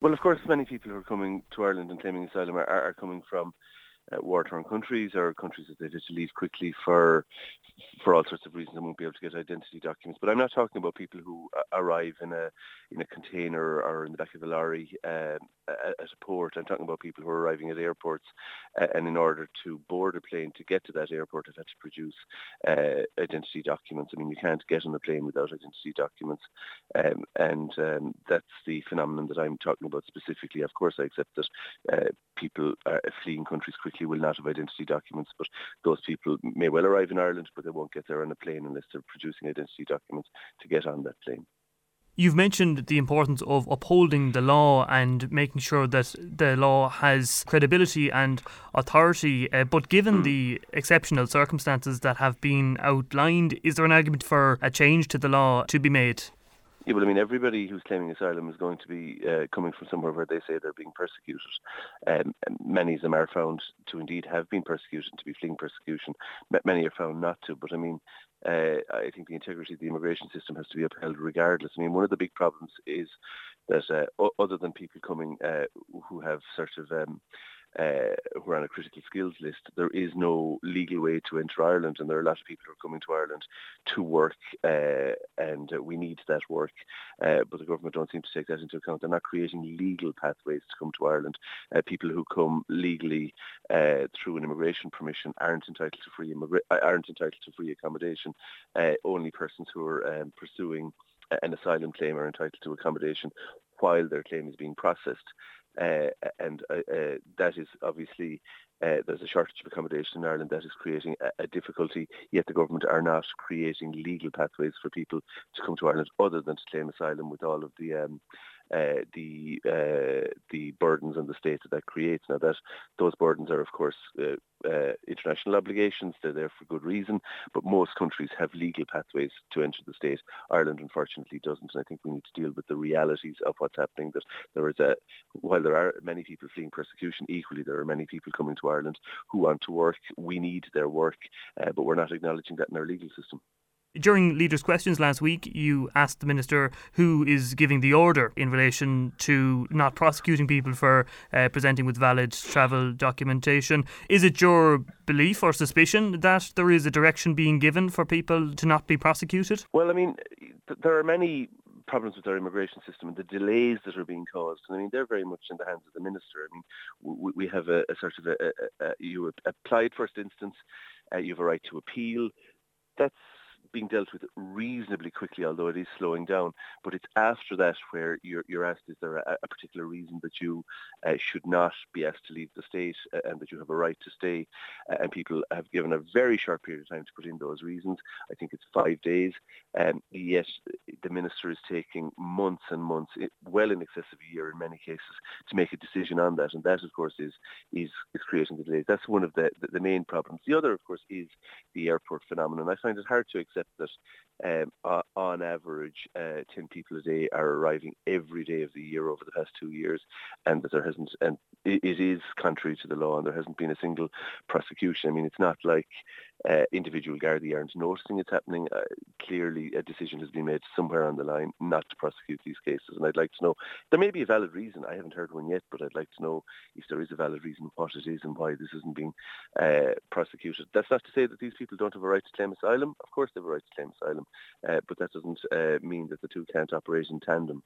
Well, of course, many people who are coming to Ireland and claiming asylum are, are coming from uh, war-torn countries or countries that they just leave quickly for for all sorts of reasons and won't be able to get identity documents. But I'm not talking about people who arrive in a in a container or in the back of a lorry um, at a port. I'm talking about people who are arriving at airports uh, and in order to board a plane to get to that airport have had to produce uh, identity documents. I mean, you can't get on a plane without identity documents. Um, and um, that's the phenomenon that I'm talking about specifically. Of course, I accept that uh, people are fleeing countries quickly will not have identity documents, but those people may well arrive in Ireland, but they won't get there on a plane unless they're producing identity documents to get on that plane. You've mentioned the importance of upholding the law and making sure that the law has credibility and authority. Uh, but given mm. the exceptional circumstances that have been outlined, is there an argument for a change to the law to be made? Yeah, well, I mean, everybody who's claiming asylum is going to be uh, coming from somewhere where they say they're being persecuted. Um, many of them are found to indeed have been persecuted, to be fleeing persecution. Many are found not to. But I mean, uh, I think the integrity of the immigration system has to be upheld regardless. I mean, one of the big problems is that uh, other than people coming uh, who have sort of um, uh, who are on a critical skills list, there is no legal way to enter Ireland, and there are a lot of people who are coming to Ireland to work, uh, and uh, we need that work. Uh, but the government don't seem to take that into account. They're not creating legal pathways to come to Ireland. Uh, people who come legally uh, through an immigration permission aren't entitled to free immigra- aren't entitled to free accommodation. only persons who are um, pursuing an asylum claim are entitled to accommodation while their claim is being processed. Uh, and uh, uh, that is obviously uh, there's a shortage of accommodation in Ireland that is creating a, a, difficulty, yet the government are not creating legal pathways for people to come to Ireland other than to claim asylum with all of the um, uh, the uh, the burdens on the state that that creates. Now that those burdens are of course uh, uh, international obligations. They're there for good reason, but most countries have legal pathways to enter the state. Ireland unfortunately doesn't, and I think we need to deal with the realities of what's happening. That there is a while there are many people fleeing persecution, equally there are many people coming to Ireland who want to work. We need their work, uh, but we're not acknowledging that in our legal system. During leaders' questions last week, you asked the minister who is giving the order in relation to not prosecuting people for uh, presenting with valid travel documentation. Is it your belief or suspicion that there is a direction being given for people to not be prosecuted? Well, I mean, th- there are many problems with our immigration system and the delays that are being caused. And I mean, they're very much in the hands of the minister. I mean, we, we have a, a, sort of a, a, a you applied first instance, uh, you have a right to appeal. That's being dealt with reasonably quickly, although it is slowing down. But it's after that where you're, you're asked, is there a, a particular reason that you uh, should not be asked to leave the state uh, and that you have a right to stay? Uh, and people have given a very short period of time to put in those reasons. I think it's five days. Um, yet the minister is taking months and months, well in excess of a year in many cases, to make a decision on that. And that, of course, is is, is creating the delays. That's one of the, the, the main problems. The other, of course, is the airport phenomenon. I find it hard to accept that um, on average, uh, 10 people a day are arriving every day of the year over the past two years, and that there hasn't, and it is contrary to the law, and there hasn't been a single prosecution. I mean, it's not like uh, individual Gardaí aren't noticing it's happening. Uh, clearly, a decision has been made somewhere on the line not to prosecute these cases, and I'd like to know. There may be a valid reason. I haven't heard one yet, but I'd like to know if there is a valid reason, what it is, and why this isn't being uh, prosecuted. That's not to say that these people don't have a right to claim asylum. Of course, they have a right to claim asylum, uh, but that doesn't uh, mean that the two can't operate in tandem.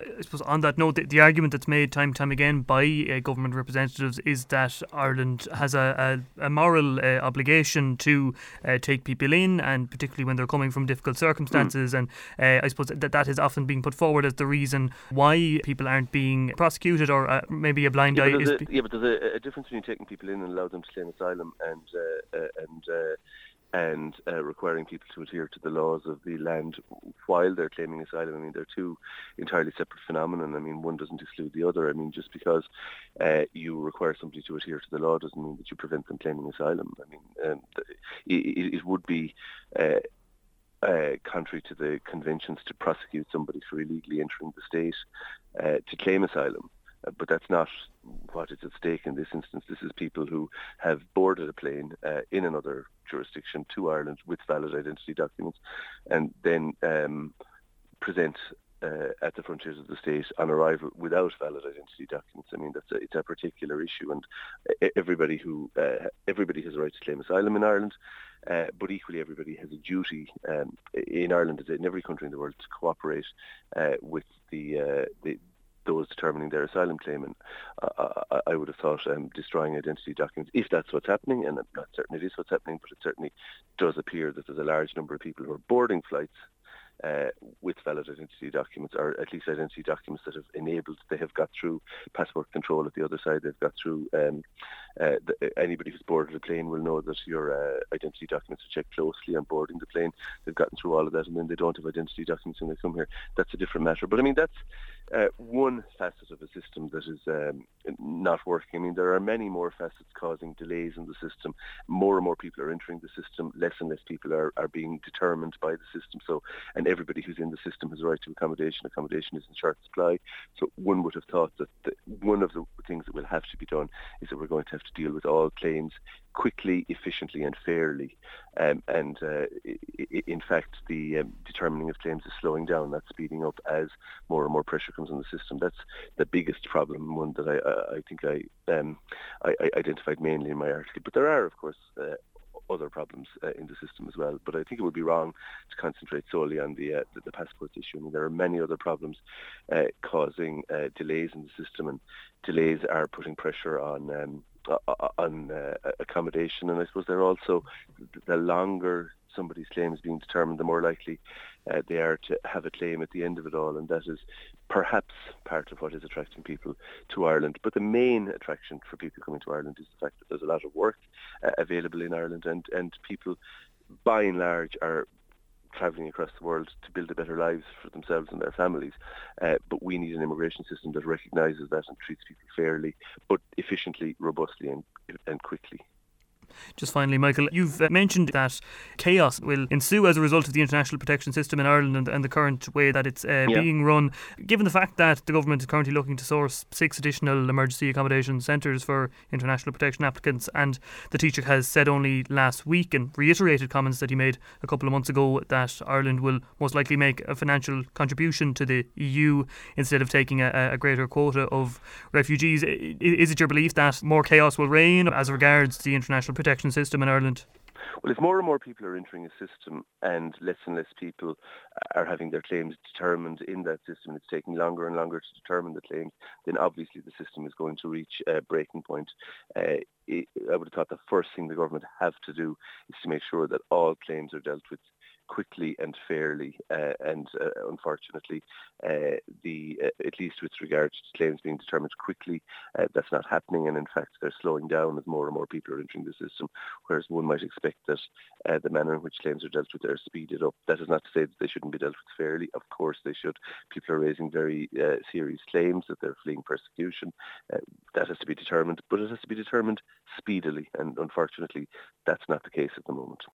I suppose on that note, the, the, argument that's made time and time again by uh, government representatives is that Ireland has a, a, a moral uh, obligation to uh, take people in, and particularly when they're coming from difficult circumstances. Mm. And uh, I suppose that that is often being put forward as the reason why people aren't being prosecuted, or uh, maybe a blind yeah, eye. Is yeah, but there's a, a, difference between taking people in and allowing them to claim asylum and uh, and and uh, requiring people to adhere to the laws of the land while they're claiming asylum. I mean, they're two entirely separate phenomena. I mean, one doesn't exclude the other. I mean, just because uh, you require somebody to adhere to the law doesn't mean that you prevent them claiming asylum. I mean, um, it, it, would be uh, uh, contrary to the conventions to prosecute somebody for illegally entering the state uh, to claim asylum. Uh, but that's not what is at stake in this instance. This is people who have boarded a plane uh, in another jurisdiction to Ireland with valid identity documents, and then um, present uh, at the frontiers of the state on arrival without valid identity documents. I mean, that's a, it's a particular issue, and everybody who uh, everybody has a right to claim asylum in Ireland, uh, but equally everybody has a duty um, in Ireland, as in every country in the world, to cooperate uh, with the, uh, the those determining their asylum claim. And uh, I, I would have thought um, destroying identity documents, if that's what's happening, and I'm not certain it is what's happening, but it certainly does appear that there's a large number of people who are boarding flights uh, with valid identity documents, or at least identity documents that have enabled, they have got through passport control at the other side, they've got through, um, uh, the, anybody who's boarded a plane will know that your uh, identity documents are checked closely on boarding the plane. They've gotten through all of that, and then they don't have identity documents when they come here. That's a different matter. But I mean, that's uh, one facet of a system that is um, not working. I mean, there are many more facets causing delays in the system. More and more people are entering the system. Less and less people are, are being determined by the system. So, and everybody who's in the system has a right to accommodation. Accommodation is in short supply. So one would have thought that the, one of the things that will have to be done is that we're going to have to deal with all claims quickly, efficiently, and fairly. Um, and uh, in fact, the um, determining of claims is slowing down, not speeding up as more and more pressure comes on the system. That's the biggest problem, one that I, I think I, um, I, I, identified mainly in my article. But there are, of course, uh, other problems uh, in the system as well. But I think it would be wrong to concentrate solely on the uh, the, the passports issue. I mean, there are many other problems uh, causing uh, delays in the system, and delays are putting pressure on um, on uh, accommodation. And I suppose they're also the longer somebody's claim is being determined, the more likely uh, they are to have a claim at the end of it all, and that is perhaps part of what is attracting people to Ireland. But the main attraction for people coming to Ireland is the fact that there's a lot of work uh, available in Ireland, and, and people, by and large, are travelling across the world to build a better lives for themselves and their families. Uh, but we need an immigration system that recognises that and treats people fairly, but efficiently, robustly, and, and quickly. Just finally, Michael, you've uh, mentioned that chaos will ensue as a result of the international protection system in Ireland and, and the current way that it's uh, yeah. being run. Given the fact that the government is currently looking to source six additional emergency accommodation centres for international protection applicants, and the Taoiseach has said only last week and reiterated comments that he made a couple of months ago that Ireland will most likely make a financial contribution to the EU instead of taking a, a greater quota of refugees. Is it your belief that more chaos will reign as regards the international protection system in Ireland? Well, if more and more people are entering a system and less and less people are having their claims determined in that system, it's taking longer and longer to determine the claims, then obviously the system is going to reach a breaking point. Uh, I would have thought the first thing the government have to do is to make sure that all claims are dealt with quickly and fairly. Uh, and uh, unfortunately, uh, the uh, at least with regard to claims being determined quickly, uh, that's not happening. And in fact, they're slowing down as more and more people are entering the system. Whereas one might expect that uh, the manner in which claims are dealt with are speeded up. That is not to say that they shouldn't be dealt with fairly. Of course, they should. People are raising very serious claims that they're fleeing persecution. that has to be determined, but it has to be determined speedily. And unfortunately, that's not the case at the moment.